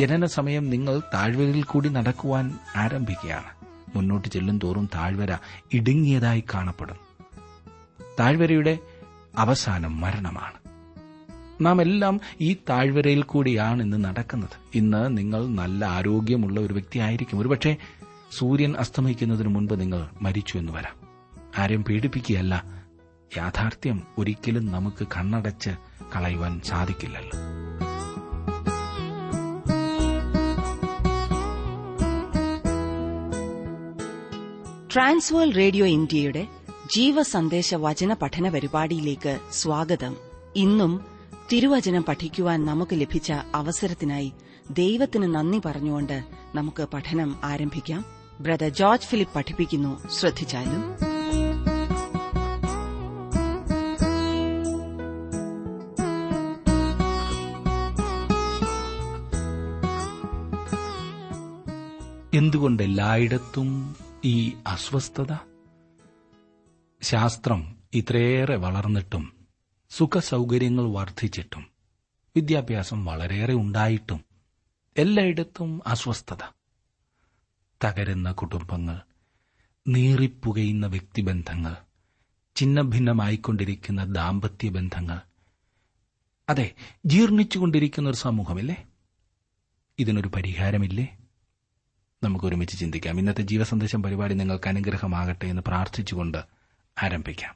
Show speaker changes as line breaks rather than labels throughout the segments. ജനന സമയം നിങ്ങൾ താഴ്വരയിൽ കൂടി നടക്കുവാൻ ആരംഭിക്കുകയാണ് മുന്നോട്ട് ചെല്ലും തോറും താഴ്വര ഇടുങ്ങിയതായി കാണപ്പെടും താഴ്വരയുടെ അവസാനം മരണമാണ് നാം എല്ലാം ഈ താഴ്വരയിൽ കൂടിയാണ് ഇന്ന് നടക്കുന്നത് ഇന്ന് നിങ്ങൾ നല്ല ആരോഗ്യമുള്ള ഒരു വ്യക്തിയായിരിക്കും ഒരുപക്ഷെ സൂര്യൻ അസ്തമിക്കുന്നതിന് മുൻപ് നിങ്ങൾ മരിച്ചു എന്ന് വരാം ആരെയും പീഡിപ്പിക്കുകയല്ല യാഥാർത്ഥ്യം ഒരിക്കലും നമുക്ക് കണ്ണടച്ച് കളയുവാൻ സാധിക്കില്ലല്ലോ
ട്രാൻസ്വേൾ റേഡിയോ ഇന്ത്യയുടെ ജീവസന്ദേശ വചന പഠന പരിപാടിയിലേക്ക് സ്വാഗതം ഇന്നും തിരുവചനം പഠിക്കുവാൻ നമുക്ക് ലഭിച്ച അവസരത്തിനായി ദൈവത്തിന് നന്ദി പറഞ്ഞുകൊണ്ട് നമുക്ക് പഠനം ആരംഭിക്കാം ബ്രദർ ജോർജ് ഫിലിപ്പ് പഠിപ്പിക്കുന്നു ശ്രദ്ധിച്ചാലും എന്തുകൊണ്ട് എല്ലായിടത്തും
ഈ അസ്വസ്ഥത ശാസ്ത്രം ഇത്രയേറെ വളർന്നിട്ടും സുഖസൗകര്യങ്ങൾ വർദ്ധിച്ചിട്ടും വിദ്യാഭ്യാസം വളരെയേറെ ഉണ്ടായിട്ടും എല്ലായിടത്തും അസ്വസ്ഥത തകരുന്ന കുടുംബങ്ങൾ നീറിപ്പുകയുന്ന വ്യക്തിബന്ധങ്ങൾ ഛിന്നഭിന്നമായിക്കൊണ്ടിരിക്കുന്ന ദാമ്പത്യ ബന്ധങ്ങൾ അതെ ജീർണിച്ചുകൊണ്ടിരിക്കുന്ന ഒരു സമൂഹമില്ലേ ഇതിനൊരു പരിഹാരമില്ലേ നമുക്ക് ഒരുമിച്ച് ചിന്തിക്കാം ഇന്നത്തെ ജീവസന്ദേശം പരിപാടി നിങ്ങൾക്ക് അനുഗ്രഹമാകട്ടെ എന്ന് പ്രാർത്ഥിച്ചുകൊണ്ട് ആരംഭിക്കാം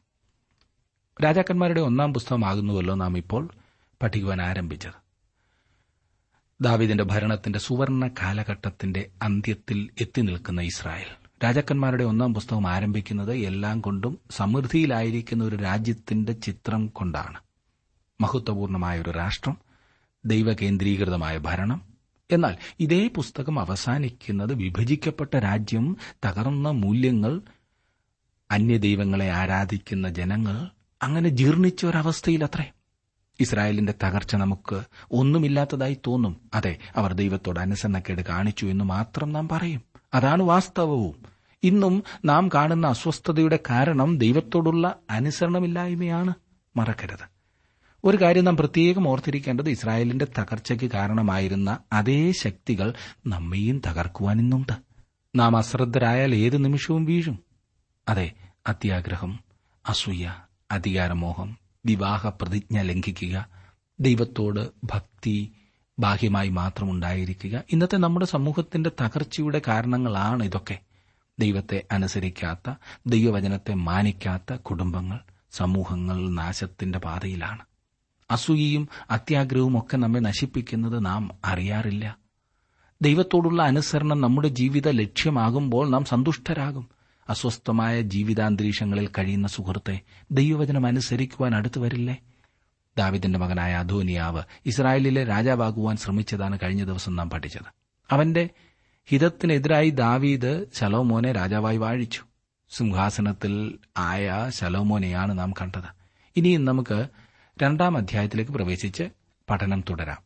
രാജാക്കന്മാരുടെ ഒന്നാം പുസ്തകമാകുന്നുവല്ലോ നാം ഇപ്പോൾ പഠിക്കുവാൻ ആരംഭിച്ചത് ദാവിദിന്റെ ഭരണത്തിന്റെ സുവർണ കാലഘട്ടത്തിന്റെ അന്ത്യത്തിൽ എത്തി നിൽക്കുന്ന ഇസ്രായേൽ രാജാക്കന്മാരുടെ ഒന്നാം പുസ്തകം ആരംഭിക്കുന്നത് എല്ലാം കൊണ്ടും സമൃദ്ധിയിലായിരിക്കുന്ന ഒരു രാജ്യത്തിന്റെ ചിത്രം കൊണ്ടാണ് മഹത്വപൂർണമായ ഒരു രാഷ്ട്രം ദൈവകേന്ദ്രീകൃതമായ ഭരണം എന്നാൽ ഇതേ പുസ്തകം അവസാനിക്കുന്നത് വിഭജിക്കപ്പെട്ട രാജ്യം തകർന്ന മൂല്യങ്ങൾ അന്യദൈവങ്ങളെ ആരാധിക്കുന്ന ജനങ്ങൾ അങ്ങനെ ജീർണിച്ച ഒരവസ്ഥയിലത്രേ ഇസ്രായേലിന്റെ തകർച്ച നമുക്ക് ഒന്നുമില്ലാത്തതായി തോന്നും അതെ അവർ ദൈവത്തോട് അനുസരണക്കേട് കാണിച്ചു എന്ന് മാത്രം നാം പറയും അതാണ് വാസ്തവവും ഇന്നും നാം കാണുന്ന അസ്വസ്ഥതയുടെ കാരണം ദൈവത്തോടുള്ള അനുസരണമില്ലായ്മയാണ് മറക്കരുത് ഒരു കാര്യം നാം പ്രത്യേകം ഓർത്തിരിക്കേണ്ടത് ഇസ്രായേലിന്റെ തകർച്ചയ്ക്ക് കാരണമായിരുന്ന അതേ ശക്തികൾ നമ്മെയും തകർക്കുവാൻ ഇന്നുണ്ട് നാം അശ്രദ്ധരായാൽ ഏത് നിമിഷവും വീഴും അതെ അത്യാഗ്രഹം അസൂയ അധികാരമോഹം വിവാഹ പ്രതിജ്ഞ ലംഘിക്കുക ദൈവത്തോട് ഭക്തി ബാഹ്യമായി മാത്രമുണ്ടായിരിക്കുക ഇന്നത്തെ നമ്മുടെ സമൂഹത്തിന്റെ തകർച്ചയുടെ കാരണങ്ങളാണ് ഇതൊക്കെ ദൈവത്തെ അനുസരിക്കാത്ത ദൈവവചനത്തെ മാനിക്കാത്ത കുടുംബങ്ങൾ സമൂഹങ്ങൾ നാശത്തിന്റെ പാതയിലാണ് അസൂയയും അത്യാഗ്രഹവും ഒക്കെ നമ്മെ നശിപ്പിക്കുന്നത് നാം അറിയാറില്ല ദൈവത്തോടുള്ള അനുസരണം നമ്മുടെ ജീവിത ലക്ഷ്യമാകുമ്പോൾ നാം സന്തുഷ്ടരാകും അസ്വസ്ഥമായ ജീവിതാന്തരീക്ഷങ്ങളിൽ കഴിയുന്ന സുഹൃത്തെ ദൈവവചനം അനുസരിക്കുവാൻ അടുത്തു വരില്ലേ ദാവിദിന്റെ മകനായ അധോനിയാവ് ഇസ്രായേലിലെ രാജാവാകുവാൻ ശ്രമിച്ചതാണ് കഴിഞ്ഞ ദിവസം നാം പഠിച്ചത് അവന്റെ ഹിതത്തിനെതിരായി ദാവീദ് ശലോമോനെ രാജാവായി വാഴിച്ചു സിംഹാസനത്തിൽ ആയ ശലോമോനെയാണ് നാം കണ്ടത് ഇനിയും നമുക്ക് രണ്ടാം അധ്യായത്തിലേക്ക് പ്രവേശിച്ച് പഠനം തുടരാം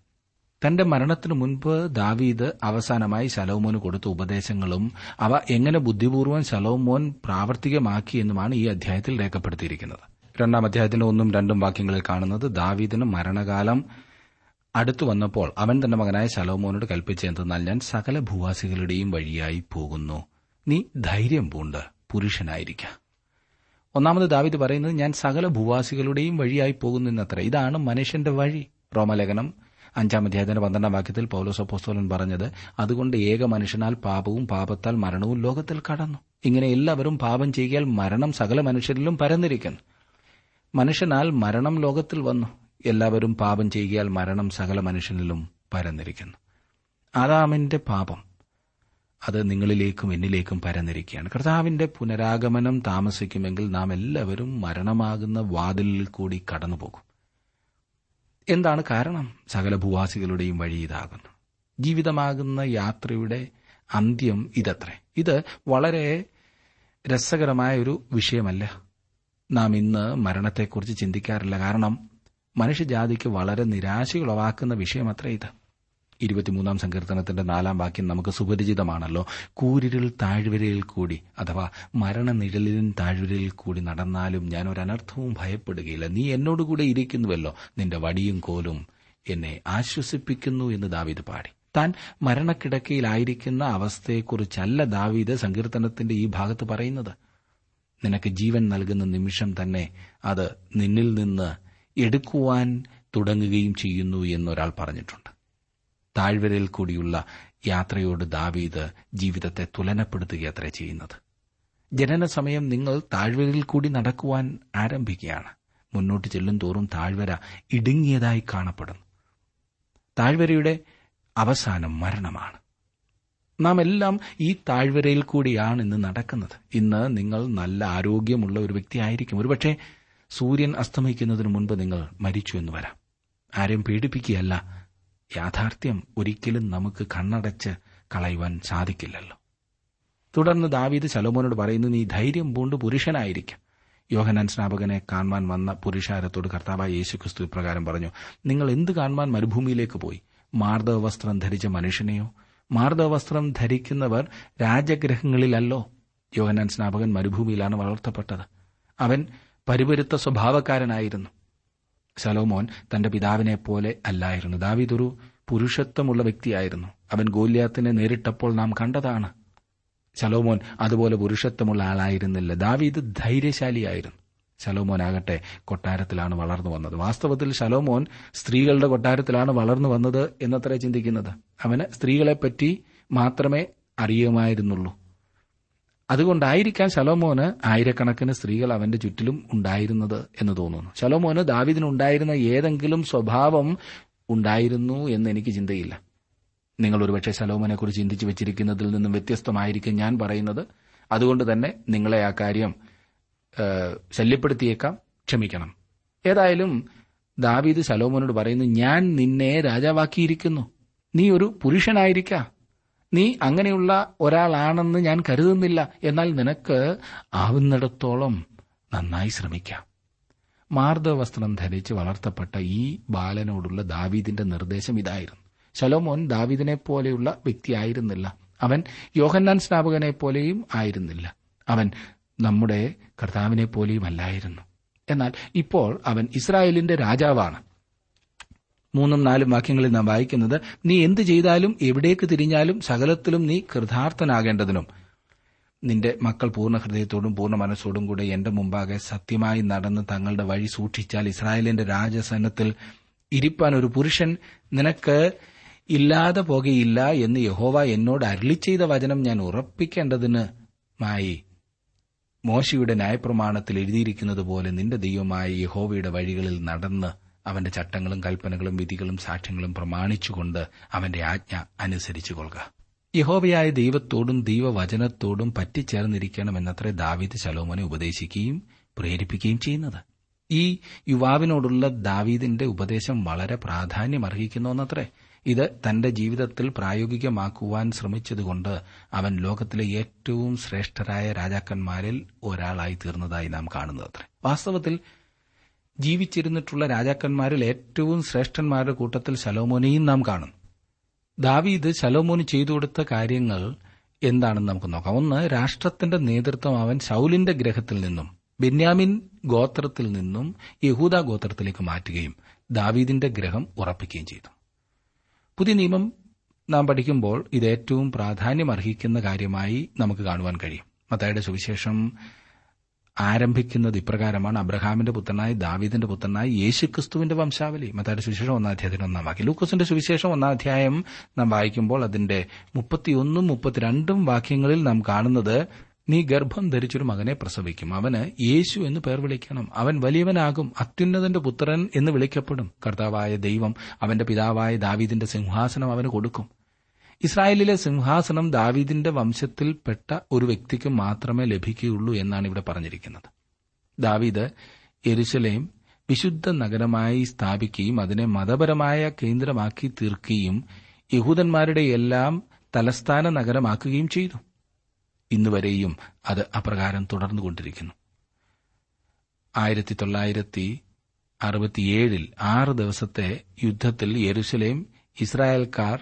തന്റെ മരണത്തിനു മുൻപ് ദാവീദ് അവസാനമായി ശലോമോന് കൊടുത്ത ഉപദേശങ്ങളും അവ എങ്ങനെ ബുദ്ധിപൂർവ്വം ശലോമോൻ പ്രാവർത്തികമാക്കി എന്നുമാണ് ഈ അധ്യായത്തിൽ രേഖപ്പെടുത്തിയിരിക്കുന്നത് രണ്ടാം അധ്യായത്തിന്റെ ഒന്നും രണ്ടും വാക്യങ്ങളിൽ കാണുന്നത് ദാവീദിന് മരണകാലം അടുത്തു വന്നപ്പോൾ അവൻ തന്റെ മകനായ ശലോമോനോട് കൽപ്പിച്ചെന്തെന്നാൽ ഞാൻ സകല ഭൂവാസികളുടെയും വഴിയായി പോകുന്നു നീ ധൈര്യം പൂണ്ട് പുരുഷനായിരിക്കാം ഒന്നാമത് ദാവിദ് പറയുന്നത് ഞാൻ സകല ഭൂവാസികളുടെയും വഴിയായി പോകുന്നെന്നത്ര ഇതാണ് മനുഷ്യന്റെ വഴി റോമലേഖനം അഞ്ചാം അധ്യായത്തിന്റെ പന്ത്രണ്ടാം വാക്യത്തിൽ പൗലോസപ്പോസ്തോലൻ പറഞ്ഞത് അതുകൊണ്ട് ഏക മനുഷ്യനാൽ പാപവും പാപത്താൽ മരണവും ലോകത്തിൽ കടന്നു ഇങ്ങനെ എല്ലാവരും പാപം ചെയ്യാൽ മരണം സകല മനുഷ്യരിലും പരന്നിരിക്കുന്നു മനുഷ്യനാൽ മരണം ലോകത്തിൽ വന്നു എല്ലാവരും പാപം ചെയ്യാൽ മരണം സകല മനുഷ്യനിലും പരന്നിരിക്കുന്നു ആദാമിന്റെ പാപം അത് നിങ്ങളിലേക്കും എന്നിലേക്കും പരന്നിരിക്കുകയാണ് കർത്താവിന്റെ പുനരാഗമനം താമസിക്കുമെങ്കിൽ നാം എല്ലാവരും മരണമാകുന്ന വാതിലിൽ കൂടി കടന്നുപോകും എന്താണ് കാരണം സകല ഭൂവാസികളുടെയും വഴി ഇതാകുന്നു ജീവിതമാകുന്ന യാത്രയുടെ അന്ത്യം ഇതത്രേ ഇത് വളരെ രസകരമായ ഒരു വിഷയമല്ല നാം ഇന്ന് മരണത്തെക്കുറിച്ച് ചിന്തിക്കാറില്ല കാരണം മനുഷ്യജാതിക്ക് വളരെ നിരാശയുളവാക്കുന്ന വിഷയമത്രേ ഇത് ഇരുപത്തിമൂന്നാം സങ്കീർത്തനത്തിന്റെ നാലാം വാക്യം നമുക്ക് സുപരിചിതമാണല്ലോ കൂരിരുൾ താഴ്വരയിൽ കൂടി അഥവാ മരണനിഴലിൻ താഴ്വരയിൽ കൂടി നടന്നാലും ഞാൻ ഒരു അനർത്ഥവും ഭയപ്പെടുകയില്ല നീ എന്നോടുകൂടെ ഇരിക്കുന്നുവല്ലോ നിന്റെ വടിയും കോലും എന്നെ ആശ്വസിപ്പിക്കുന്നു എന്ന് ദാവീദ് പാടി താൻ മരണക്കിടക്കയിലായിരിക്കുന്ന അവസ്ഥയെക്കുറിച്ചല്ല ദാവീദ് സങ്കീർത്തനത്തിന്റെ ഈ ഭാഗത്ത് പറയുന്നത് നിനക്ക് ജീവൻ നൽകുന്ന നിമിഷം തന്നെ അത് നിന്നിൽ നിന്ന് എടുക്കുവാൻ തുടങ്ങുകയും ചെയ്യുന്നു എന്നൊരാൾ പറഞ്ഞിട്ടുണ്ട് താഴ്വരയിൽ കൂടിയുള്ള യാത്രയോട് ദാവീദ് ജീവിതത്തെ തുലനപ്പെടുത്തുകയത്ര ചെയ്യുന്നത് ജനന സമയം നിങ്ങൾ താഴ്വരയിൽ കൂടി നടക്കുവാൻ ആരംഭിക്കുകയാണ് മുന്നോട്ട് ചെല്ലും തോറും താഴ്വര ഇടുങ്ങിയതായി കാണപ്പെടുന്നു താഴ്വരയുടെ അവസാനം മരണമാണ് നാം എല്ലാം ഈ താഴ്വരയിൽ കൂടിയാണ് ഇന്ന് നടക്കുന്നത് ഇന്ന് നിങ്ങൾ നല്ല ആരോഗ്യമുള്ള ഒരു വ്യക്തിയായിരിക്കും ഒരുപക്ഷെ സൂര്യൻ അസ്തമിക്കുന്നതിന് മുൻപ് നിങ്ങൾ മരിച്ചു എന്ന് വരാം ആരെയും പേടിപ്പിക്കുകയല്ല യാഥാർത്ഥ്യം ഒരിക്കലും നമുക്ക് കണ്ണടച്ച് കളയുവാൻ സാധിക്കില്ലല്ലോ തുടർന്ന് ദാവീദ് ശലോമോനോട് പറയുന്നു നീ ധൈര്യം പൂണ്ട് പുരുഷനായിരിക്കും യോഹനാൻ സ്നാപകനെ കാണുവാൻ വന്ന പുരുഷാരത്തോട് കർത്താവായ യേശുക്രിസ്തു പ്രകാരം പറഞ്ഞു നിങ്ങൾ എന്ത് കാണുവാൻ മരുഭൂമിയിലേക്ക് പോയി മാർദ്ദവ വസ്ത്രം ധരിച്ച മനുഷ്യനെയോ മാർദ്ദവ വസ്ത്രം ധരിക്കുന്നവർ രാജഗ്രഹങ്ങളിലല്ലോ യോഹനാൻ സ്നാപകൻ മരുഭൂമിയിലാണ് വളർത്തപ്പെട്ടത് അവൻ പരിപരുത്ത സ്വഭാവക്കാരനായിരുന്നു സലോമോൻ തന്റെ പിതാവിനെ പോലെ അല്ലായിരുന്നു ഒരു പുരുഷത്വമുള്ള വ്യക്തിയായിരുന്നു അവൻ ഗോല്യാത്തിനെ നേരിട്ടപ്പോൾ നാം കണ്ടതാണ് ശലോമോൻ അതുപോലെ പുരുഷത്വമുള്ള ആളായിരുന്നില്ല ദാവീദ് ധൈര്യശാലിയായിരുന്നു ശലോമോൻ ആകട്ടെ കൊട്ടാരത്തിലാണ് വളർന്നു വന്നത് വാസ്തവത്തിൽ ശലോമോൻ സ്ത്രീകളുടെ കൊട്ടാരത്തിലാണ് വളർന്നു വന്നത് എന്നത്ര ചിന്തിക്കുന്നത് അവന് സ്ത്രീകളെപ്പറ്റി മാത്രമേ അറിയുമായിരുന്നുള്ളൂ അതുകൊണ്ടായിരിക്കാം ശലോമോന് ആയിരക്കണക്കിന് സ്ത്രീകൾ അവന്റെ ചുറ്റിലും ഉണ്ടായിരുന്നത് എന്ന് തോന്നുന്നു ശലോമോന് ദാവിദിനുണ്ടായിരുന്ന ഏതെങ്കിലും സ്വഭാവം ഉണ്ടായിരുന്നു എന്ന് എനിക്ക് ചിന്തയില്ല നിങ്ങൾ ഒരുപക്ഷെ ശലോമോനെ കുറിച്ച് ചിന്തിച്ചു വെച്ചിരിക്കുന്നതിൽ നിന്നും വ്യത്യസ്തമായിരിക്കും ഞാൻ പറയുന്നത് അതുകൊണ്ട് തന്നെ നിങ്ങളെ ആ കാര്യം ശല്യപ്പെടുത്തിയേക്കാം ക്ഷമിക്കണം ഏതായാലും ദാവീദ് ശലോമോനോട് പറയുന്നു ഞാൻ നിന്നെ രാജാവാക്കിയിരിക്കുന്നു നീ ഒരു പുരുഷനായിരിക്കാം നീ അങ്ങനെയുള്ള ഒരാളാണെന്ന് ഞാൻ കരുതുന്നില്ല എന്നാൽ നിനക്ക് ആവുന്നിടത്തോളം നന്നായി ശ്രമിക്കാം മാർദ്ദവസ്ത്രം ധരിച്ച് വളർത്തപ്പെട്ട ഈ ബാലനോടുള്ള ദാവീദിന്റെ നിർദ്ദേശം ഇതായിരുന്നു ശലോമോൻ ദാവീദിനെ പോലെയുള്ള വ്യക്തിയായിരുന്നില്ല അവൻ യോഹന്നാൻ സ്നാപകനെ പോലെയും ആയിരുന്നില്ല അവൻ നമ്മുടെ കർത്താവിനെ പോലെയും അല്ലായിരുന്നു എന്നാൽ ഇപ്പോൾ അവൻ ഇസ്രായേലിന്റെ രാജാവാണ് മൂന്നും നാലും വാക്യങ്ങളിൽ നാം വായിക്കുന്നത് നീ എന്തു ചെയ്താലും എവിടേക്ക് തിരിഞ്ഞാലും സകലത്തിലും നീ കൃതാർത്ഥനാകേണ്ടതിനും നിന്റെ മക്കൾ പൂർണ്ണ ഹൃദയത്തോടും പൂർണ്ണ മനസ്സോടും കൂടെ എന്റെ മുമ്പാകെ സത്യമായി നടന്ന് തങ്ങളുടെ വഴി സൂക്ഷിച്ചാൽ ഇസ്രായേലിന്റെ രാജസനത്തിൽ ഇരിപ്പാൻ ഒരു പുരുഷൻ നിനക്ക് ഇല്ലാതെ പോകയില്ല എന്ന് യഹോവ എന്നോട് അരളി ചെയ്ത വചനം ഞാൻ ഉറപ്പിക്കേണ്ടതിന് മായി മോശയുടെ ന്യായപ്രമാണത്തിൽ എഴുതിയിരിക്കുന്നത് പോലെ നിന്റെ ദൈവമായ യഹോവയുടെ വഴികളിൽ നടന്ന് അവന്റെ ചട്ടങ്ങളും കൽപ്പനകളും വിധികളും സാക്ഷ്യങ്ങളും പ്രമാണിച്ചുകൊണ്ട് അവന്റെ ആജ്ഞ അനുസരിച്ചു കൊള്ളുക യഹോവയായ ദൈവത്തോടും ദൈവവചനത്തോടും പറ്റിച്ചേർന്നിരിക്കണമെന്നത്രേ ദാവീദ് ശലോമോനെ ഉപദേശിക്കുകയും പ്രേരിപ്പിക്കുകയും ചെയ്യുന്നത് ഈ യുവാവിനോടുള്ള ദാവീദിന്റെ ഉപദേശം വളരെ പ്രാധാന്യമർഹിക്കുന്നുവെന്നത്രേ ഇത് തന്റെ ജീവിതത്തിൽ പ്രായോഗികമാക്കുവാൻ ശ്രമിച്ചതുകൊണ്ട് അവൻ ലോകത്തിലെ ഏറ്റവും ശ്രേഷ്ഠരായ രാജാക്കന്മാരിൽ ഒരാളായി തീർന്നതായി നാം കാണുന്നത് വാസ്തവത്തിൽ ജീവിച്ചിരുന്നിട്ടുള്ള രാജാക്കന്മാരിൽ ഏറ്റവും ശ്രേഷ്ഠന്മാരുടെ കൂട്ടത്തിൽ ശലോമോനെയും നാം കാണും ദാവീദ് ശലോമോന് ചെയ്തു കൊടുത്ത കാര്യങ്ങൾ എന്താണെന്ന് നമുക്ക് നോക്കാം ഒന്ന് രാഷ്ട്രത്തിന്റെ നേതൃത്വം അവൻ ശൌലിന്റെ ഗ്രഹത്തിൽ നിന്നും ബെന്യാമിൻ ഗോത്രത്തിൽ നിന്നും യഹൂദ ഗോത്രത്തിലേക്ക് മാറ്റുകയും ദാവീദിന്റെ ഗ്രഹം ഉറപ്പിക്കുകയും ചെയ്തു പുതിയ നിയമം നാം പഠിക്കുമ്പോൾ ഇത് ഏറ്റവും പ്രാധാന്യം അർഹിക്കുന്ന കാര്യമായി നമുക്ക് കാണുവാൻ കഴിയും മത്തായുടെ സുവിശേഷം ആരംഭിക്കുന്നത് ഇപ്രകാരമാണ് അബ്രഹാമിന്റെ പുത്രനായി ദാവീദിന്റെ പുത്രനായി യേശുക്രിസ്തുവിന്റെ വംശാവലി മത്താരുടെ സുവിശേഷം ഒന്നാം അധ്യായത്തിന് ഒന്നാം വാക്യം ലൂക്കോസിന്റെ സുവിശേഷം ഒന്നാം അധ്യായം നാം വായിക്കുമ്പോൾ അതിന്റെ മുപ്പത്തിയൊന്നും മുപ്പത്തിരണ്ടും വാക്യങ്ങളിൽ നാം കാണുന്നത് നീ ഗർഭം ധരിച്ചൊരു മകനെ പ്രസവിക്കും അവന് യേശു എന്ന് പേർ വിളിക്കണം അവൻ വലിയവനാകും അത്യുന്നതന്റെ പുത്രൻ എന്ന് വിളിക്കപ്പെടും കർത്താവായ ദൈവം അവന്റെ പിതാവായ ദാവീദിന്റെ സിംഹാസനം അവന് കൊടുക്കും ഇസ്രായേലിലെ സിംഹാസനം ദാവീദിന്റെ വംശത്തിൽപ്പെട്ട ഒരു വ്യക്തിക്ക് മാത്രമേ ലഭിക്കുകയുള്ളൂ എന്നാണ് ഇവിടെ പറഞ്ഞിരിക്കുന്നത് ദാവീദ് എരുശലേം വിശുദ്ധ നഗരമായി സ്ഥാപിക്കുകയും അതിനെ മതപരമായ കേന്ദ്രമാക്കി തീർക്കുകയും യഹൂദന്മാരുടെ എല്ലാം തലസ്ഥാന നഗരമാക്കുകയും ചെയ്തു ഇന്നുവരെയും അത് അപ്രകാരം തുടർന്നുകൊണ്ടിരിക്കുന്നു ആയിരത്തി തൊള്ളായിരത്തി അറുപത്തിയേഴിൽ ആറ് ദിവസത്തെ യുദ്ധത്തിൽ യെരുസലേം ഇസ്രായേൽക്കാർ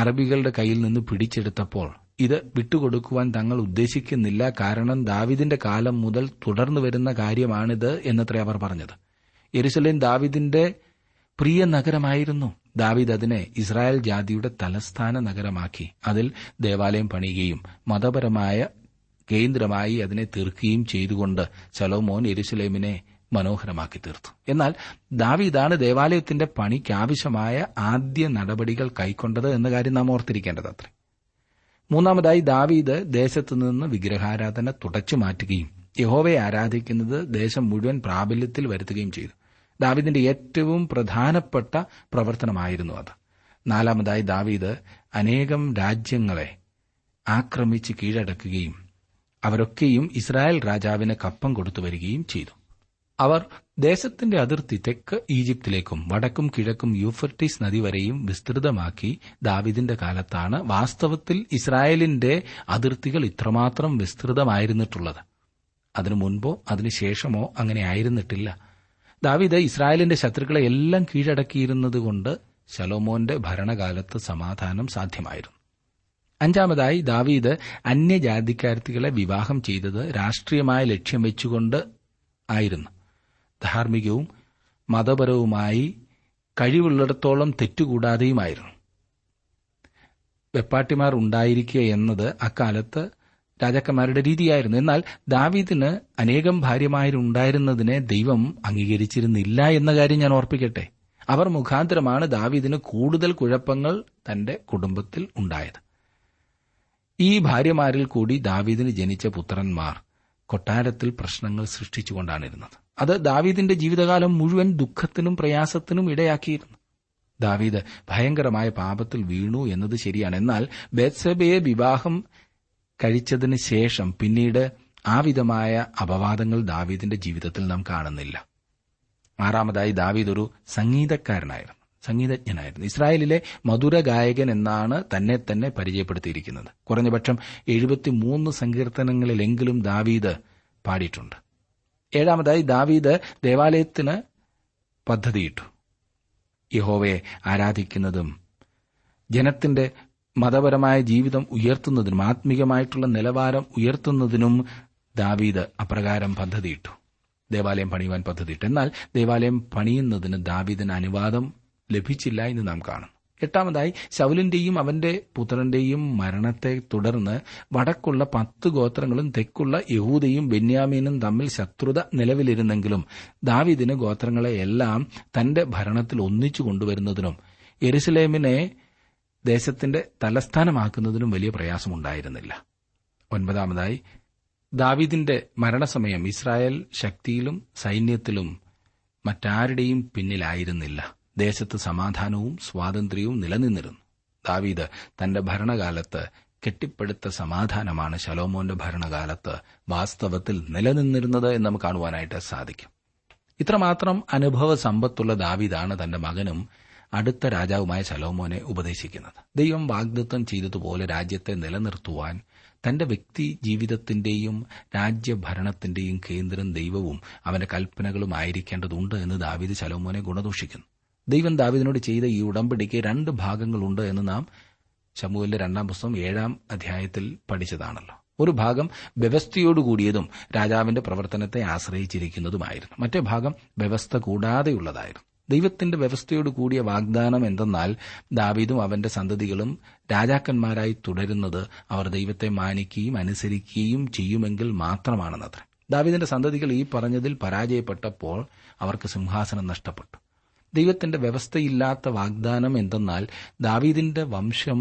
അറബികളുടെ കയ്യിൽ നിന്ന് പിടിച്ചെടുത്തപ്പോൾ ഇത് വിട്ടുകൊടുക്കുവാൻ തങ്ങൾ ഉദ്ദേശിക്കുന്നില്ല കാരണം ദാവിദിന്റെ കാലം മുതൽ തുടർന്നു വരുന്ന കാര്യമാണിത് എന്നത്രേ അവർ പറഞ്ഞത് എരുസലേം ദാവിദിന്റെ പ്രിയ നഗരമായിരുന്നു ദാവിദ് അതിനെ ഇസ്രായേൽ ജാതിയുടെ തലസ്ഥാന നഗരമാക്കി അതിൽ ദേവാലയം പണിയുകയും മതപരമായ കേന്ദ്രമായി അതിനെ തീർക്കുകയും ചെയ്തുകൊണ്ട് സലോമോൻ എരുസലേമിനെ മനോഹരമാക്കി തീർത്തു എന്നാൽ ദാവീദാണ് ദേവാലയത്തിന്റെ പണിക്കാവശ്യമായ ആദ്യ നടപടികൾ കൈക്കൊണ്ടത് എന്ന കാര്യം നാം ഓർത്തിരിക്കേണ്ടത് അത്രേ മൂന്നാമതായി ദാവീദ് ദേശത്തു നിന്ന് വിഗ്രഹാരാധന തുടച്ചു മാറ്റുകയും യഹോവയെ ആരാധിക്കുന്നത് ദേശം മുഴുവൻ പ്രാബല്യത്തിൽ വരുത്തുകയും ചെയ്തു ദാവീദിന്റെ ഏറ്റവും പ്രധാനപ്പെട്ട പ്രവർത്തനമായിരുന്നു അത് നാലാമതായി ദാവീദ് അനേകം രാജ്യങ്ങളെ ആക്രമിച്ച് കീഴടക്കുകയും അവരൊക്കെയും ഇസ്രായേൽ രാജാവിന് കപ്പം കൊടുത്തു വരികയും ചെയ്തു അവർ ദേശത്തിന്റെ അതിർത്തി തെക്ക് ഈജിപ്തിലേക്കും വടക്കും കിഴക്കും യൂഫർട്ടിസ് നദി വരെയും വിസ്തൃതമാക്കി ദാവിദിന്റെ കാലത്താണ് വാസ്തവത്തിൽ ഇസ്രായേലിന്റെ അതിർത്തികൾ ഇത്രമാത്രം വിസ്തൃതമായിരുന്നിട്ടുള്ളത് അതിനു മുൻപോ അതിനുശേഷമോ അങ്ങനെ ആയിരുന്നിട്ടില്ല ദാവിദ് ഇസ്രായേലിന്റെ ശത്രുക്കളെ എല്ലാം കീഴടക്കിയിരുന്നതുകൊണ്ട് ശലോമോന്റെ ഭരണകാലത്ത് സമാധാനം സാധ്യമായിരുന്നു അഞ്ചാമതായി ദാവീദ് അന്യജാതിക്കാർത്തികളെ വിവാഹം ചെയ്തത് രാഷ്ട്രീയമായ ലക്ഷ്യം വെച്ചുകൊണ്ട് ആയിരുന്നു ധാർമ്മികവും മതപരവുമായി കഴിവുള്ളിടത്തോളം തെറ്റുകൂടാതെയുമായിരുന്നു വെപ്പാട്ടിമാർ ഉണ്ടായിരിക്കുക എന്നത് അക്കാലത്ത് രാജാക്കന്മാരുടെ രീതിയായിരുന്നു എന്നാൽ ദാവീദിന് അനേകം ഭാര്യമാരുണ്ടായിരുന്നതിനെ ദൈവം അംഗീകരിച്ചിരുന്നില്ല എന്ന കാര്യം ഞാൻ ഓർപ്പിക്കട്ടെ അവർ മുഖാന്തരമാണ് ദാവീദിന് കൂടുതൽ കുഴപ്പങ്ങൾ തന്റെ കുടുംബത്തിൽ ഉണ്ടായത് ഈ ഭാര്യമാരിൽ കൂടി ദാവീദിന് ജനിച്ച പുത്രന്മാർ കൊട്ടാരത്തിൽ പ്രശ്നങ്ങൾ സൃഷ്ടിച്ചുകൊണ്ടാണിരുന്നത് അത് ദാവീദിന്റെ ജീവിതകാലം മുഴുവൻ ദുഃഖത്തിനും പ്രയാസത്തിനും ഇടയാക്കിയിരുന്നു ദാവീദ് ഭയങ്കരമായ പാപത്തിൽ വീണു എന്നത് ശരിയാണ് എന്നാൽ ബെത്സബയെ വിവാഹം കഴിച്ചതിന് ശേഷം പിന്നീട് ആ വിധമായ അപവാദങ്ങൾ ദാവീദിന്റെ ജീവിതത്തിൽ നാം കാണുന്നില്ല ആറാമതായി ദാവീദ് ഒരു സംഗീതക്കാരനായിരുന്നു സംഗീതജ്ഞനായിരുന്നു ഇസ്രായേലിലെ മധുര ഗായകൻ എന്നാണ് തന്നെ തന്നെ പരിചയപ്പെടുത്തിയിരിക്കുന്നത് കുറഞ്ഞപക്ഷം എഴുപത്തിമൂന്ന് സങ്കീർത്തനങ്ങളിലെങ്കിലും ദാവീദ് പാടിയിട്ടുണ്ട് ഏഴാമതായി ദാവീദ് ദേവാലയത്തിന് പദ്ധതിയിട്ടു യഹോവയെ ആരാധിക്കുന്നതും ജനത്തിന്റെ മതപരമായ ജീവിതം ഉയർത്തുന്നതിനും ആത്മീകമായിട്ടുള്ള നിലവാരം ഉയർത്തുന്നതിനും ദാവീദ് അപ്രകാരം പദ്ധതിയിട്ടു ദേവാലയം പണിയുവാൻ പദ്ധതിയിട്ടു എന്നാൽ ദേവാലയം പണിയുന്നതിന് ദാവീദിന് അനുവാദം ലഭിച്ചില്ല എന്ന് നാം കാണും എട്ടാമതായി ശൗലിന്റെയും അവന്റെ പുത്രന്റെയും മരണത്തെ തുടർന്ന് വടക്കുള്ള പത്ത് ഗോത്രങ്ങളും തെക്കുള്ള യഹൂദയും ബെന്യാമീനും തമ്മിൽ ശത്രുത നിലവിലിരുന്നെങ്കിലും ദാവിദിന് ഗോത്രങ്ങളെയെല്ലാം തന്റെ ഭരണത്തിൽ ഒന്നിച്ചു കൊണ്ടുവരുന്നതിനും എരുസലേമിനെ ദേശത്തിന്റെ തലസ്ഥാനമാക്കുന്നതിനും വലിയ പ്രയാസമുണ്ടായിരുന്നില്ല ഒൻപതാമതായി ദാവീദിന്റെ മരണസമയം ഇസ്രായേൽ ശക്തിയിലും സൈന്യത്തിലും മറ്റാരുടെയും പിന്നിലായിരുന്നില്ല ദേശത്ത് സമാധാനവും സ്വാതന്ത്ര്യവും നിലനിന്നിരുന്നു ദാവീദ് തന്റെ ഭരണകാലത്ത് കെട്ടിപ്പടുത്ത സമാധാനമാണ് ശലോമോന്റെ ഭരണകാലത്ത് വാസ്തവത്തിൽ നിലനിന്നിരുന്നത് എന്ന് നമുക്ക് കാണുവാനായിട്ട് സാധിക്കും ഇത്രമാത്രം അനുഭവ സമ്പത്തുള്ള ദാവീദാണ് തന്റെ മകനും അടുത്ത രാജാവുമായ ശലോമോനെ ഉപദേശിക്കുന്നത് ദൈവം വാഗ്ദത്വം ചെയ്തതുപോലെ രാജ്യത്തെ നിലനിർത്തുവാൻ തന്റെ വ്യക്തി ജീവിതത്തിന്റെയും രാജ്യഭരണത്തിന്റെയും കേന്ദ്രം ദൈവവും അവന്റെ കൽപ്പനകളും ആയിരിക്കേണ്ടതുണ്ട് എന്ന് ദാവീദ് ശലോമോനെ ഗുണദോഷിക്കുന്നു ദൈവം ദാവിദിനോട് ചെയ്ത ഈ ഉടമ്പടിക്ക് രണ്ട് ഭാഗങ്ങളുണ്ട് എന്ന് നാം ശമുവിന്റെ രണ്ടാം പുസ്തകം ഏഴാം അധ്യായത്തിൽ പഠിച്ചതാണല്ലോ ഒരു ഭാഗം വ്യവസ്ഥയോടുകൂടിയതും രാജാവിന്റെ പ്രവർത്തനത്തെ ആശ്രയിച്ചിരിക്കുന്നതുമായിരുന്നു മറ്റേ ഭാഗം വ്യവസ്ഥ കൂടാതെയുള്ളതായിരുന്നു ദൈവത്തിന്റെ വ്യവസ്ഥയോട് കൂടിയ വാഗ്ദാനം എന്തെന്നാൽ ദാവീദും അവന്റെ സന്തതികളും രാജാക്കന്മാരായി തുടരുന്നത് അവർ ദൈവത്തെ മാനിക്കുകയും അനുസരിക്കുകയും ചെയ്യുമെങ്കിൽ മാത്രമാണെന്നത്ര ദാവീദിന്റെ സന്തതികൾ ഈ പറഞ്ഞതിൽ പരാജയപ്പെട്ടപ്പോൾ അവർക്ക് സിംഹാസനം നഷ്ടപ്പെട്ടു ദൈവത്തിന്റെ വ്യവസ്ഥയില്ലാത്ത വാഗ്ദാനം എന്തെന്നാൽ ദാവീദിന്റെ വംശം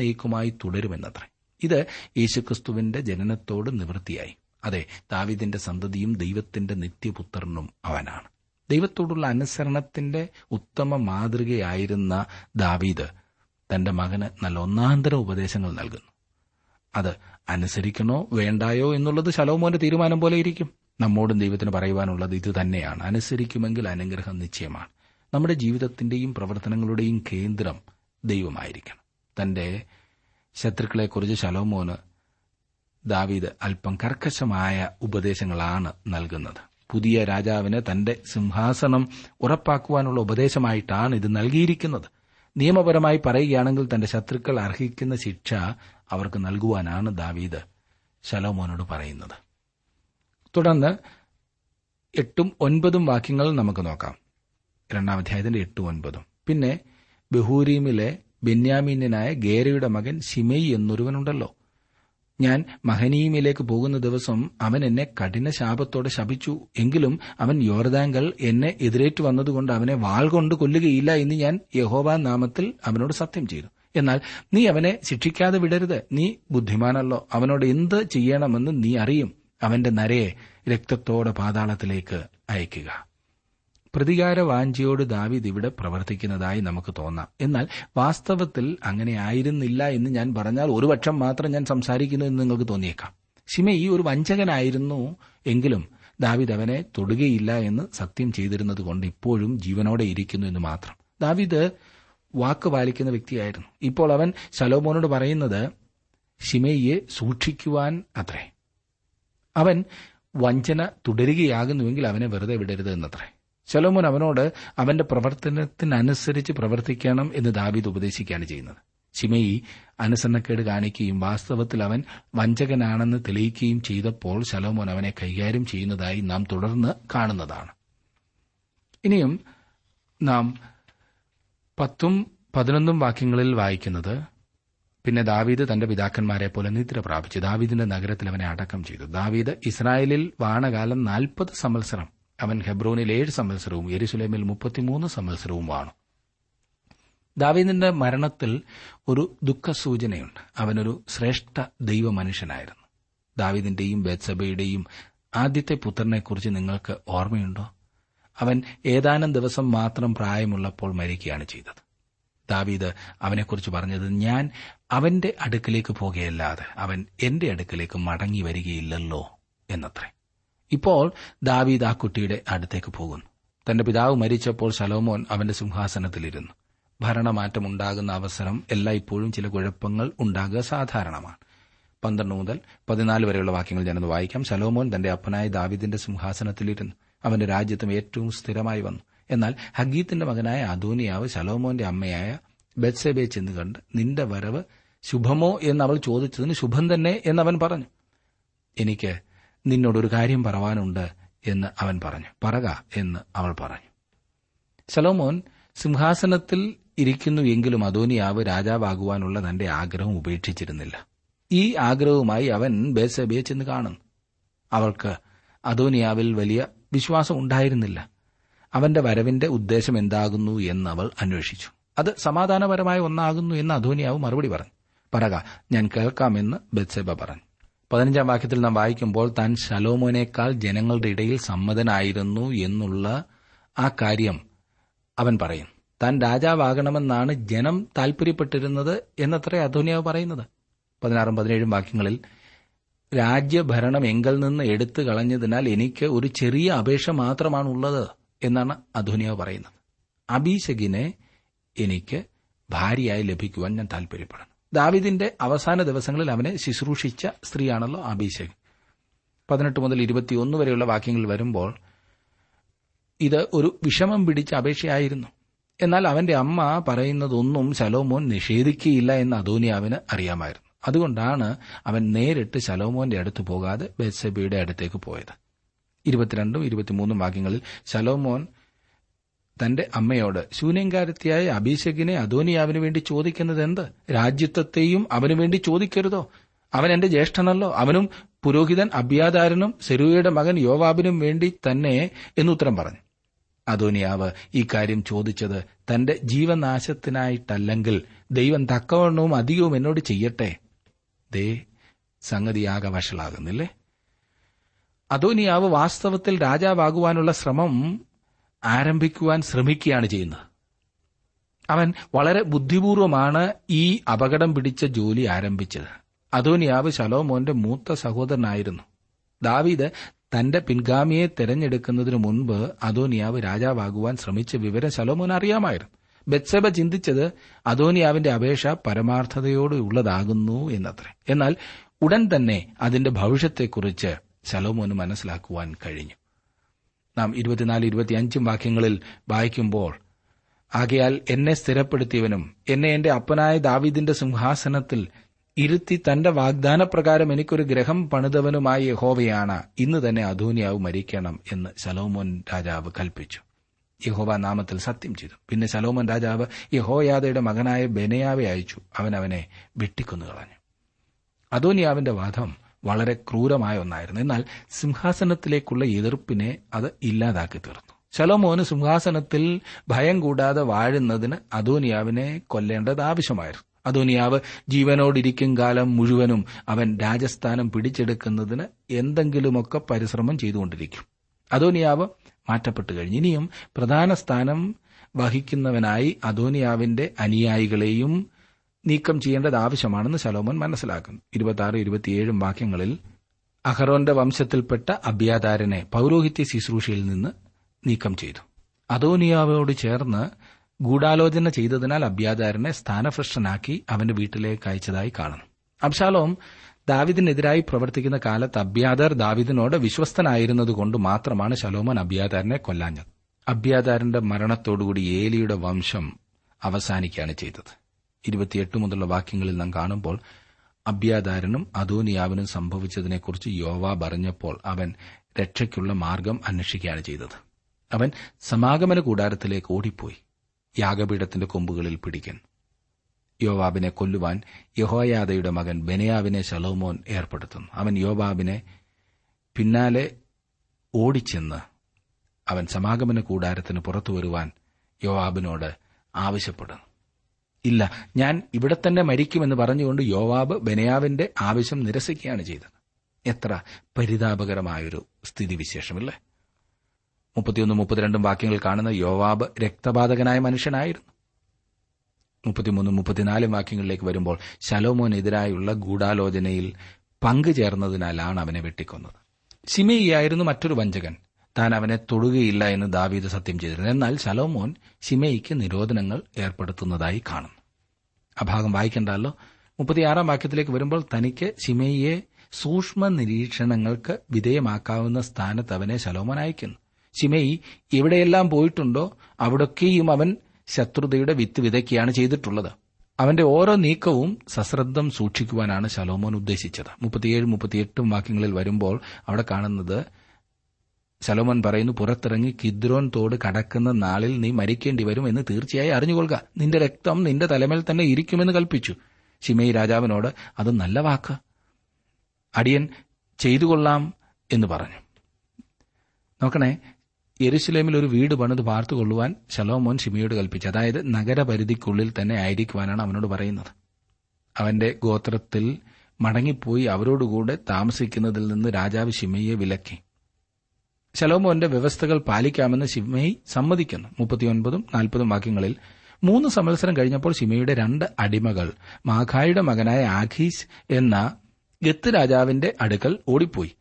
നീക്കുമായി തുടരുമെന്നത്രേ ഇത് യേശുക്രിസ്തുവിന്റെ ജനനത്തോട് നിവൃത്തിയായി അതെ ദാവീദിന്റെ സന്തതിയും ദൈവത്തിന്റെ നിത്യപുത്രനും അവനാണ് ദൈവത്തോടുള്ള അനുസരണത്തിന്റെ ഉത്തമ മാതൃകയായിരുന്ന ദാവീദ് തന്റെ മകന് നല്ല ഒന്നാന്തര ഉപദേശങ്ങൾ നൽകുന്നു അത് അനുസരിക്കണോ വേണ്ടായോ എന്നുള്ളത് ശലോമോന്റെ തീരുമാനം പോലെ ഇരിക്കും നമ്മോടും ദൈവത്തിന് പറയുവാനുള്ളത് ഇത് തന്നെയാണ് അനുസരിക്കുമെങ്കിൽ അനുഗ്രഹം നിശ്ചയമാണ് നമ്മുടെ ജീവിതത്തിന്റെയും പ്രവർത്തനങ്ങളുടെയും കേന്ദ്രം ദൈവമായിരിക്കണം തന്റെ ശത്രുക്കളെക്കുറിച്ച് ശലോമോന് ദാവീദ് അല്പം കർക്കശമായ ഉപദേശങ്ങളാണ് നൽകുന്നത് പുതിയ രാജാവിന് തന്റെ സിംഹാസനം ഉറപ്പാക്കുവാനുള്ള ഉപദേശമായിട്ടാണ് ഇത് നൽകിയിരിക്കുന്നത് നിയമപരമായി പറയുകയാണെങ്കിൽ തന്റെ ശത്രുക്കൾ അർഹിക്കുന്ന ശിക്ഷ അവർക്ക് നൽകുവാനാണ് ദാവീദ് ശലോമോനോട് പറയുന്നത് തുടർന്ന് എട്ടും ഒൻപതും വാക്യങ്ങൾ നമുക്ക് നോക്കാം രണ്ടാം അധ്യായത്തിന്റെ എട്ട് ഒൻപതും പിന്നെ ബഹൂരീമിലെ ബെന്യാമീന്യനായ ഗേരയുടെ മകൻ ഷിമയി എന്നൊരുവനുണ്ടല്ലോ ഞാൻ മഹനീമിലേക്ക് പോകുന്ന ദിവസം അവൻ എന്നെ കഠിന ശാപത്തോടെ ശപിച്ചു എങ്കിലും അവൻ യോർദാങ്കൽ എന്നെ എതിരേറ്റു വന്നതുകൊണ്ട് അവനെ വാൾ കൊണ്ട് കൊല്ലുകയില്ല എന്ന് ഞാൻ യഹോബാ നാമത്തിൽ അവനോട് സത്യം ചെയ്തു എന്നാൽ നീ അവനെ ശിക്ഷിക്കാതെ വിടരുത് നീ ബുദ്ധിമാനല്ലോ അവനോട് എന്ത് ചെയ്യണമെന്ന് നീ അറിയും അവന്റെ നരയെ രക്തത്തോടെ പാതാളത്തിലേക്ക് അയക്കുക പ്രതികാര വാഞ്ചിയോട് ദാവിദ് ഇവിടെ പ്രവർത്തിക്കുന്നതായി നമുക്ക് തോന്നാം എന്നാൽ വാസ്തവത്തിൽ അങ്ങനെ ആയിരുന്നില്ല എന്ന് ഞാൻ പറഞ്ഞാൽ ഒരു പക്ഷം മാത്രം ഞാൻ സംസാരിക്കുന്നു എന്ന് നിങ്ങൾക്ക് തോന്നിയേക്കാം ഈ ഒരു വഞ്ചകനായിരുന്നു എങ്കിലും ദാവിദ് അവനെ തൊടുകയില്ല എന്ന് സത്യം ചെയ്തിരുന്നത് കൊണ്ട് ഇപ്പോഴും ജീവനോടെ ഇരിക്കുന്നു എന്ന് മാത്രം ദാവിദ് വാക്ക് പാലിക്കുന്ന വ്യക്തിയായിരുന്നു ഇപ്പോൾ അവൻ ശലോമോനോട് പറയുന്നത് ഷിമയെ സൂക്ഷിക്കുവാൻ അത്രേ അവൻ വഞ്ചന തുടരുകയാകുന്നുവെങ്കിൽ അവനെ വെറുതെ വിടരുത് എന്നത്രേ ശലോമോൻ അവനോട് അവന്റെ പ്രവർത്തനത്തിനനുസരിച്ച് പ്രവർത്തിക്കണം എന്ന് ദാവീദ് ഉപദേശിക്കുകയാണ് ചെയ്യുന്നത് ചിമയി അനുസരണക്കേട് കാണിക്കുകയും വാസ്തവത്തിൽ അവൻ വഞ്ചകനാണെന്ന് തെളിയിക്കുകയും ചെയ്തപ്പോൾ ശലോമോൻ അവനെ കൈകാര്യം ചെയ്യുന്നതായി നാം തുടർന്ന് കാണുന്നതാണ് ഇനിയും നാം പത്തും പതിനൊന്നും വാക്യങ്ങളിൽ വായിക്കുന്നത് പിന്നെ ദാവീദ് തന്റെ പിതാക്കന്മാരെ പോലെ നിദ്ര പ്രാപിച്ചു ദാവീദിന്റെ നഗരത്തിൽ അവനെ അടക്കം ചെയ്തു ദാവീദ് ഇസ്രായേലിൽ വാണകാലം നാൽപ്പത് സംവത്സരം അവൻ ഹെബ്രോനിൽ ഏഴ് സമ്മത്സരവും യെരുസലേമിൽ മുപ്പത്തിമൂന്ന് സമ്മത്സരവും വാണു ദാവീദിന്റെ മരണത്തിൽ ഒരു ദുഃഖസൂചനയുണ്ട് അവനൊരു ശ്രേഷ്ഠ ദൈവ മനുഷ്യനായിരുന്നു ദാവീദിന്റെയും ബേത്സബയുടെയും ആദ്യത്തെ പുത്രനെക്കുറിച്ച് നിങ്ങൾക്ക് ഓർമ്മയുണ്ടോ അവൻ ഏതാനും ദിവസം മാത്രം പ്രായമുള്ളപ്പോൾ മരിക്കുകയാണ് ചെയ്തത് ദാവീദ് അവനെക്കുറിച്ച് പറഞ്ഞത് ഞാൻ അവന്റെ അടുക്കിലേക്ക് പോകുകയല്ലാതെ അവൻ എന്റെ അടുക്കിലേക്ക് മടങ്ങി വരികയില്ലല്ലോ എന്നത്രേ ഇപ്പോൾ ദാവീദ് ആ കുട്ടിയുടെ അടുത്തേക്ക് പോകുന്നു തന്റെ പിതാവ് മരിച്ചപ്പോൾ ശലോമോൻ അവന്റെ സിംഹാസനത്തിലിരുന്നു ഉണ്ടാകുന്ന അവസരം എല്ലായ്പ്പോഴും ചില കുഴപ്പങ്ങൾ ഉണ്ടാകുക സാധാരണമാണ് പന്ത്രണ്ട് മുതൽ പതിനാല് വരെയുള്ള വാക്യങ്ങൾ ഞാനത് വായിക്കാം ശലോമോൻ തന്റെ അപ്പനായ ദാവിദിന്റെ സിംഹാസനത്തിലിരുന്നു അവന്റെ രാജ്യത്തും ഏറ്റവും സ്ഥിരമായി വന്നു എന്നാൽ ഹഗീത്തിന്റെ മകനായ അധൂനിയാവ് ശലോമോന്റെ അമ്മയായ ബെത്സെബെ ചെന്ന് കണ്ട് നിന്റെ വരവ് ശുഭമോ എന്ന് അവൾ ചോദിച്ചതിന് ശുഭം തന്നെ എന്നവൻ പറഞ്ഞു എനിക്ക് നിന്നോടൊരു കാര്യം പറവാനുണ്ട് എന്ന് അവൻ പറഞ്ഞു പറക എന്ന് അവൾ പറഞ്ഞു സലോമോൻ സിംഹാസനത്തിൽ ഇരിക്കുന്നു എങ്കിലും അദോനിയാവ് രാജാവാകുവാനുള്ള തന്റെ ആഗ്രഹം ഉപേക്ഷിച്ചിരുന്നില്ല ഈ ആഗ്രഹവുമായി അവൻ ബേസബയെ ചെന്ന് കാണുന്നു അവൾക്ക് അദോനിയാവിൽ വലിയ വിശ്വാസം ഉണ്ടായിരുന്നില്ല അവന്റെ വരവിന്റെ ഉദ്ദേശം എന്താകുന്നു എന്ന് അവൾ അന്വേഷിച്ചു അത് സമാധാനപരമായ ഒന്നാകുന്നു എന്ന് അധോനിയാവ് മറുപടി പറഞ്ഞു പറക ഞാൻ കേൾക്കാമെന്ന് ബത്സേബ പറഞ്ഞു പതിനഞ്ചാം വാക്യത്തിൽ നാം വായിക്കുമ്പോൾ താൻ ശലോമോനേക്കാൾ ജനങ്ങളുടെ ഇടയിൽ സമ്മതനായിരുന്നു എന്നുള്ള ആ കാര്യം അവൻ പറയും താൻ രാജാവാകണമെന്നാണ് ജനം താൽപര്യപ്പെട്ടിരുന്നത് എന്നത്രേ അധോനിയാവ് പറയുന്നത് പതിനാറും പതിനേഴും വാക്യങ്ങളിൽ രാജ്യഭരണം എങ്കിൽ നിന്ന് എടുത്തു കളഞ്ഞതിനാൽ എനിക്ക് ഒരു ചെറിയ അപേക്ഷ മാത്രമാണ് ഉള്ളത് എന്നാണ് അധോനിയാവ് പറയുന്നത് അബീശകിനെ എനിക്ക് ഭാര്യയായി ലഭിക്കുവാൻ ഞാൻ താൽപര്യപ്പെടുന്നു ദാവിദിന്റെ അവസാന ദിവസങ്ങളിൽ അവനെ ശുശ്രൂഷിച്ച സ്ത്രീയാണല്ലോ അഭിഷേക് പതിനെട്ട് മുതൽ ഇരുപത്തിയൊന്ന് വരെയുള്ള വാക്യങ്ങൾ വരുമ്പോൾ ഇത് ഒരു വിഷമം പിടിച്ച അപേക്ഷയായിരുന്നു എന്നാൽ അവന്റെ അമ്മ പറയുന്നതൊന്നും ശലോമോൻ നിഷേധിക്കുകയില്ല എന്ന് അദോനിയാവിന് അറിയാമായിരുന്നു അതുകൊണ്ടാണ് അവൻ നേരിട്ട് ശലോമോന്റെ അടുത്ത് പോകാതെ ബെത്സബിയുടെ അടുത്തേക്ക് പോയത് ഇരുപത്തിരണ്ടും ഇരുപത്തിമൂന്നും വാക്യങ്ങളിൽ ശലോമോൻ തന്റെ അമ്മയോട് ശൂന്യങ്കാരത്തിയായ അഭിഷേകിനെ അധോനിയാവിനു വേണ്ടി ചോദിക്കുന്നത് എന്ത് രാജ്യത്വത്തെയും അവനു വേണ്ടി ചോദിക്കരുതോ അവൻ എന്റെ ജ്യേഷ്ഠനല്ലോ അവനും പുരോഹിതൻ അബ്യാദാരനും സെരുവയുടെ മകൻ യോവാബിനും വേണ്ടി തന്നെ എന്നുത്തരം പറഞ്ഞു അധോനിയാവ് ഈ കാര്യം ചോദിച്ചത് തന്റെ ജീവനാശത്തിനായിട്ടല്ലെങ്കിൽ ദൈവം തക്കവണ്ണവും അധികവും എന്നോട് ചെയ്യട്ടെ ദേ സംഗതിയാകെ വഷളാകുന്നില്ലേ അധോനിയാവ് വാസ്തവത്തിൽ രാജാവാകുവാനുള്ള ശ്രമം ആരംഭിക്കുവാൻ ശ്രമിക്കുകയാണ് ചെയ്യുന്നത് അവൻ വളരെ ബുദ്ധിപൂർവമാണ് ഈ അപകടം പിടിച്ച ജോലി ആരംഭിച്ചത് അതോനിയാവ് ശലോമോന്റെ മൂത്ത സഹോദരനായിരുന്നു ദാവീദ് തന്റെ പിൻഗാമിയെ തെരഞ്ഞെടുക്കുന്നതിനു മുൻപ് അതോനിയാവ് രാജാവാകുവാൻ ശ്രമിച്ച വിവരം ശലോമോൻ അറിയാമായിരുന്നു ബെത്സബ ചിന്തിച്ചത് അതോനിയാവിന്റെ അപേക്ഷ പരമാർത്ഥതയോടെ ഉള്ളതാകുന്നു എന്നത്രേ എന്നാൽ ഉടൻ തന്നെ അതിന്റെ ഭവിഷ്യത്തെക്കുറിച്ച് ശലോമോന് മനസ്സിലാക്കുവാൻ കഴിഞ്ഞു നാം ഇരുപത്തിനാല് ഇരുപത്തിയഞ്ചും വാക്യങ്ങളിൽ വായിക്കുമ്പോൾ ആകയാൽ എന്നെ സ്ഥിരപ്പെടുത്തിയവനും എന്നെ എന്റെ അപ്പനായ ദാവീദിന്റെ സിംഹാസനത്തിൽ ഇരുത്തി തന്റെ വാഗ്ദാനപ്രകാരം എനിക്കൊരു ഗ്രഹം പണിതവനുമായ യഹോവയാണ് ഇന്ന് തന്നെ അധൂനിയാവ് മരിക്കണം എന്ന് ശലോമോൻ രാജാവ് കൽപ്പിച്ചു യഹോവ നാമത്തിൽ സത്യം ചെയ്തു പിന്നെ ശലോമോൻ രാജാവ് യഹോയാദയുടെ മകനായ ബെനയാവെ അയച്ചു അവൻ അവനെ വെട്ടിക്കൊന്നു കളഞ്ഞു അധോനിയാവിന്റെ വാദം വളരെ ക്രൂരമായ ഒന്നായിരുന്നു എന്നാൽ സിംഹാസനത്തിലേക്കുള്ള എതിർപ്പിനെ അത് ഇല്ലാതാക്കി തീർന്നു ശലോമോന് സിംഹാസനത്തിൽ ഭയം കൂടാതെ വാഴുന്നതിന് അദോനിയാവിനെ കൊല്ലേണ്ടത് ആവശ്യമായിരുന്നു അദോനിയാവ് ജീവനോടിരിക്കും കാലം മുഴുവനും അവൻ രാജസ്ഥാനം പിടിച്ചെടുക്കുന്നതിന് എന്തെങ്കിലുമൊക്കെ പരിശ്രമം ചെയ്തുകൊണ്ടിരിക്കും അദോനിയാവ് മാറ്റപ്പെട്ടു കഴിഞ്ഞു ഇനിയും പ്രധാന സ്ഥാനം വഹിക്കുന്നവനായി അദോനിയാവിന്റെ അനുയായികളെയും നീക്കം ചെയ്യേണ്ടത് ആവശ്യമാണെന്ന് ശലോമോൻ മനസ്സിലാക്കുന്നു ഇരുപത്തിയാറ് ഇരുപത്തിയേഴും വാക്യങ്ങളിൽ അഹറോന്റെ വംശത്തിൽപ്പെട്ട അബ്യാദാരനെ പൌരോഹിത്യ ശുശ്രൂഷയിൽ നിന്ന് നീക്കം ചെയ്തു അതോനിയാവോട് ചേർന്ന് ഗൂഢാലോചന ചെയ്തതിനാൽ അബ്യാദാരനെ സ്ഥാനഭ്രഷ്ടനാക്കി അവന്റെ വീട്ടിലേക്ക് അയച്ചതായി കാണുന്നു അബ്ശാലോം ദാവിദിനെതിരായി പ്രവർത്തിക്കുന്ന കാലത്ത് അബ്യാദാർ ദാവിദിനോട് വിശ്വസ്തനായിരുന്നതുകൊണ്ട് മാത്രമാണ് ശലോമോൻ അബ്യാദാരനെ കൊല്ലാഞ്ഞത് അബ്യാദാരന്റെ മരണത്തോടുകൂടി ഏലിയുടെ വംശം അവസാനിക്കുകയാണ് ചെയ്തത് ഇരുപത്തിയെട്ട് മുതലുള്ള വാക്യങ്ങളിൽ നാം കാണുമ്പോൾ അബ്യാദാരനും അധോനിയാവിനും സംഭവിച്ചതിനെക്കുറിച്ച് യോവ പറഞ്ഞപ്പോൾ അവൻ രക്ഷയ്ക്കുള്ള മാർഗം അന്വേഷിക്കുകയാണ് ചെയ്തത് അവൻ സമാഗമന കൂടാരത്തിലേക്ക് ഓടിപ്പോയി യാഗപീഠത്തിന്റെ കൊമ്പുകളിൽ പിടിക്കാൻ യോവാബിനെ കൊല്ലുവാൻ യഹോയാദയുടെ മകൻ ബെനയാവിനെ ശലോമോൻ ഏർപ്പെടുത്തുന്നു അവൻ യോവാബിനെ പിന്നാലെ ഓടിച്ചെന്ന് അവൻ സമാഗമന കൂടാരത്തിന് പുറത്തു വരുവാൻ യോവാബിനോട് ആവശ്യപ്പെടുന്നു ഇല്ല ഞാൻ ഇവിടെ തന്നെ മരിക്കുമെന്ന് പറഞ്ഞുകൊണ്ട് യോവാബ് ബനയാവിന്റെ ആവശ്യം നിരസിക്കുകയാണ് ചെയ്തത് എത്ര പരിതാപകരമായൊരു സ്ഥിതിവിശേഷമല്ലേ മുപ്പത്തിയൊന്നും മുപ്പത്തിരണ്ടും വാക്യങ്ങൾ കാണുന്ന യോവാബ് രക്തപാതകനായ മനുഷ്യനായിരുന്നു മുപ്പത്തിമൂന്നും മുപ്പത്തിനാലും വാക്യങ്ങളിലേക്ക് വരുമ്പോൾ ശലോമോനെതിരായുള്ള ഗൂഢാലോചനയിൽ പങ്കുചേർന്നതിനാലാണ് അവനെ വെട്ടിക്കൊന്നത് ശിമയിയായിരുന്നു മറ്റൊരു വഞ്ചകൻ താൻ അവനെ തൊടുകയില്ല എന്ന് ദാവീദ് സത്യം ചെയ്തിരുന്നു എന്നാൽ ശലോമോൻ ശിമയിക്ക് നിരോധനങ്ങൾ ഏർപ്പെടുത്തുന്നതായി കാണുന്നു ആ ഭാഗം വായിക്കണ്ടല്ലോ മുപ്പത്തിയാറാം വാക്യത്തിലേക്ക് വരുമ്പോൾ തനിക്ക് ശിമയിയെ സൂക്ഷ്മ നിരീക്ഷണങ്ങൾക്ക് വിധേയമാക്കാവുന്ന സ്ഥാനത്ത് അവനെ ശലോമോൻ അയക്കുന്നു ശിമയി എവിടെയെല്ലാം പോയിട്ടുണ്ടോ അവിടൊക്കെയും അവൻ ശത്രുതയുടെ വിത്ത് വിതയ്ക്കുകയാണ് ചെയ്തിട്ടുള്ളത് അവന്റെ ഓരോ നീക്കവും സശ്രദ്ധം സൂക്ഷിക്കുവാനാണ് ശലോമോൻ ഉദ്ദേശിച്ചത് മുപ്പത്തിയേഴ് മുപ്പത്തിയെട്ടും വാക്യങ്ങളിൽ വരുമ്പോൾ അവിടെ കാണുന്നത് സലോമൻ പറയുന്നു പുറത്തിറങ്ങി കിദ്രോൻ തോട് കടക്കുന്ന നാളിൽ നീ മരിക്കേണ്ടി വരും എന്ന് തീർച്ചയായി അറിഞ്ഞുകൊള്ളുക നിന്റെ രക്തം നിന്റെ തലമേൽ തന്നെ ഇരിക്കുമെന്ന് കൽപ്പിച്ചു ഷിമയി രാജാവിനോട് അത് നല്ല വാക്ക് അടിയൻ ചെയ്തു കൊള്ളാം എന്ന് പറഞ്ഞു നോക്കണേ യെരുസലേമിൽ ഒരു വീട് പണിത് പാർത്തുകൊള്ളുവാൻ ശലോമോൻ ഷിമിയോട് കൽപ്പിച്ചു അതായത് നഗരപരിധിക്കുള്ളിൽ തന്നെ ആയിരിക്കുവാനാണ് അവനോട് പറയുന്നത് അവന്റെ ഗോത്രത്തിൽ മടങ്ങിപ്പോയി അവരോടുകൂടെ താമസിക്കുന്നതിൽ നിന്ന് രാജാവ് ഷിമയെ വിലക്കി ശലോമോന്റെ വ്യവസ്ഥകൾ പാലിക്കാമെന്ന് ശിമയി സമ്മതിക്കുന്നു മുപ്പത്തിയൊൻപതും നാൽപ്പതും വാക്യങ്ങളിൽ മൂന്ന് സമ്മത്സരം കഴിഞ്ഞപ്പോൾ ശിമയുടെ രണ്ട് അടിമകൾ മാഖായുടെ മകനായ ആഖീസ് എന്ന ഗത്ത് രാജാവിന്റെ അടുക്കൽ ഓടിപ്പോയി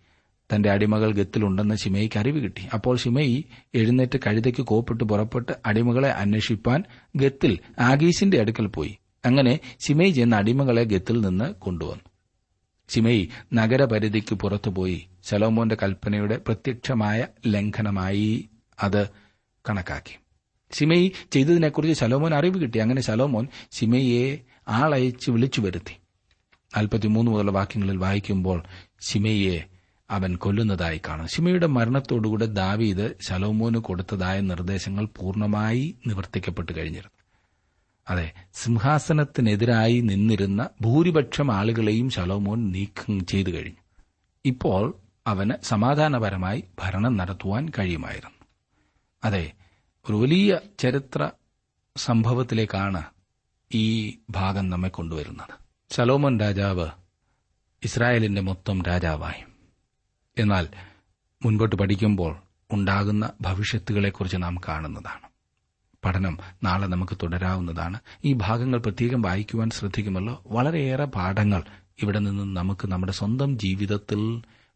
തന്റെ അടിമകൾ ഗത്തിലുണ്ടെന്ന് ശിമയ്ക്ക് അറിവ് കിട്ടി അപ്പോൾ ശിമയി എഴുന്നേറ്റ് കഴുതയ്ക്ക് കോപ്പിട്ട് പുറപ്പെട്ട് അടിമകളെ അന്വേഷിപ്പാൻ ഗത്തിൽ ആഗീസിന്റെ അടുക്കൽ പോയി അങ്ങനെ ശിമയി ചെന്ന അടിമകളെ ഗത്തിൽ നിന്ന് കൊണ്ടുവന്നു ചിമയി നഗരപരിധിക്ക് പുറത്തുപോയി ശലോമോന്റെ കൽപ്പനയുടെ പ്രത്യക്ഷമായ ലംഘനമായി അത് കണക്കാക്കി ശിമയി ചെയ്തതിനെക്കുറിച്ച് ശലോമോൻ അറിവ് കിട്ടി അങ്ങനെ ശലോമോൻ ശിമയെ ആളയച്ച് വിളിച്ചു വരുത്തി നാൽപ്പത്തിമൂന്ന് മുതൽ വാക്യങ്ങളിൽ വായിക്കുമ്പോൾ ശിമയെ അവൻ കൊല്ലുന്നതായി കാണും ശിമയുടെ മരണത്തോടുകൂടെ ദാവീദ് ശലോമോന് കൊടുത്തതായ നിർദ്ദേശങ്ങൾ പൂർണ്ണമായി നിവർത്തിക്കപ്പെട്ടു കഴിഞ്ഞിരുന്നു അതെ സിംഹാസനത്തിനെതിരായി നിന്നിരുന്ന ഭൂരിപക്ഷം ആളുകളെയും ശലോമോൻ നീക്കം ചെയ്തു കഴിഞ്ഞു ഇപ്പോൾ അവന് സമാധാനപരമായി ഭരണം നടത്തുവാൻ കഴിയുമായിരുന്നു അതെ ഒരു വലിയ ചരിത്ര സംഭവത്തിലേക്കാണ് ഈ ഭാഗം നമ്മെ കൊണ്ടുവരുന്നത് ശലോമോൻ രാജാവ് ഇസ്രായേലിന്റെ മൊത്തം രാജാവായി എന്നാൽ മുൻപോട്ട് പഠിക്കുമ്പോൾ ഉണ്ടാകുന്ന ഭവിഷ്യത്തുകളെക്കുറിച്ച് നാം കാണുന്നതാണ് പഠനം നാളെ നമുക്ക് തുടരാവുന്നതാണ് ഈ ഭാഗങ്ങൾ പ്രത്യേകം വായിക്കുവാൻ ശ്രദ്ധിക്കുമല്ലോ വളരെയേറെ പാഠങ്ങൾ ഇവിടെ നിന്ന് നമുക്ക് നമ്മുടെ സ്വന്തം ജീവിതത്തിൽ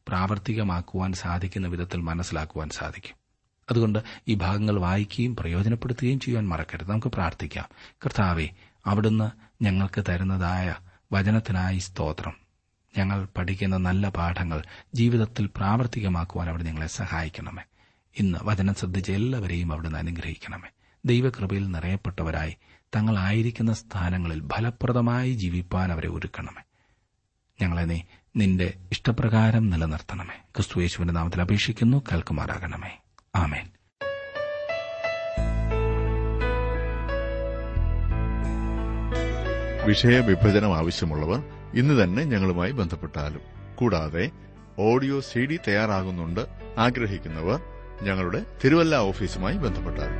പ്രാവർത്തികമാക്കുവാൻ സാധിക്കുന്ന വിധത്തിൽ മനസ്സിലാക്കുവാൻ സാധിക്കും അതുകൊണ്ട് ഈ ഭാഗങ്ങൾ വായിക്കുകയും പ്രയോജനപ്പെടുത്തുകയും ചെയ്യാൻ മറക്കരുത് നമുക്ക് പ്രാർത്ഥിക്കാം കർത്താവെ അവിടുന്ന് ഞങ്ങൾക്ക് തരുന്നതായ വചനത്തിനായി സ്തോത്രം ഞങ്ങൾ പഠിക്കുന്ന നല്ല പാഠങ്ങൾ ജീവിതത്തിൽ പ്രാവർത്തികമാക്കുവാൻ അവിടെ ഞങ്ങളെ സഹായിക്കണമേ ഇന്ന് വചനം ശ്രദ്ധിച്ച എല്ലാവരെയും അവിടുന്ന് അനുഗ്രഹിക്കണമേ ദൈവകൃപയിൽ നിറയപ്പെട്ടവരായി തങ്ങളായിരിക്കുന്ന സ്ഥാനങ്ങളിൽ ഫലപ്രദമായി ജീവിപ്പാൻ അവരെ ഒരുക്കണമേ ഞങ്ങളെ നീ നിന്റെ ഇഷ്ടപ്രകാരം നിലനിർത്തണമേ ക്രിസ്തുയേശുവിന്റെ നാമത്തിൽ അപേക്ഷിക്കുന്നു കേൾക്കുമാറാകണമേ ആമേൻ
വിഷയവിഭജനം ആവശ്യമുള്ളവർ ഇന്ന് തന്നെ ഞങ്ങളുമായി ബന്ധപ്പെട്ടാലും കൂടാതെ ഓഡിയോ സി ഡി തയ്യാറാകുന്നുണ്ട് ആഗ്രഹിക്കുന്നവർ ഞങ്ങളുടെ തിരുവല്ല ഓഫീസുമായി ബന്ധപ്പെട്ടാലും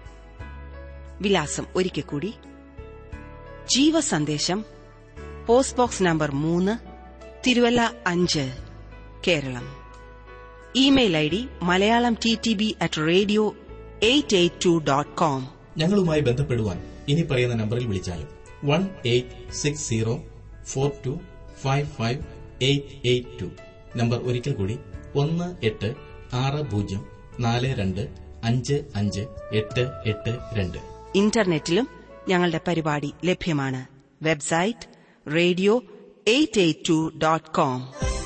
വിലാസം ഒരിക്കൽ കൂടി ജീവ സന്ദേശം പോസ്റ്റ് ബോക്സ് നമ്പർ മൂന്ന് തിരുവല്ല അഞ്ച് Keralam email I D Malayalam T T B at radio eight eight two dot com
ഞങ്ങളുമായി ബന്ധപ്പെടുവാൻ ഇനി പറയുന്ന നമ്പറിൽ വിളിച്ചാലും one eight six zero four two five five eight eight two number ഒരിക്കൽ കൂടി ഒന്ന് എട്ട് ആറ് പൂജ്യം നാല് രണ്ട് അഞ്ച് അഞ്ച് എട്ട് എട്ട് രണ്ട്
ഇന്റർനെറ്റിലും ഞങ്ങളുടെ പരിപാടി ലഭ്യമാണ് website radio eight eight two dot com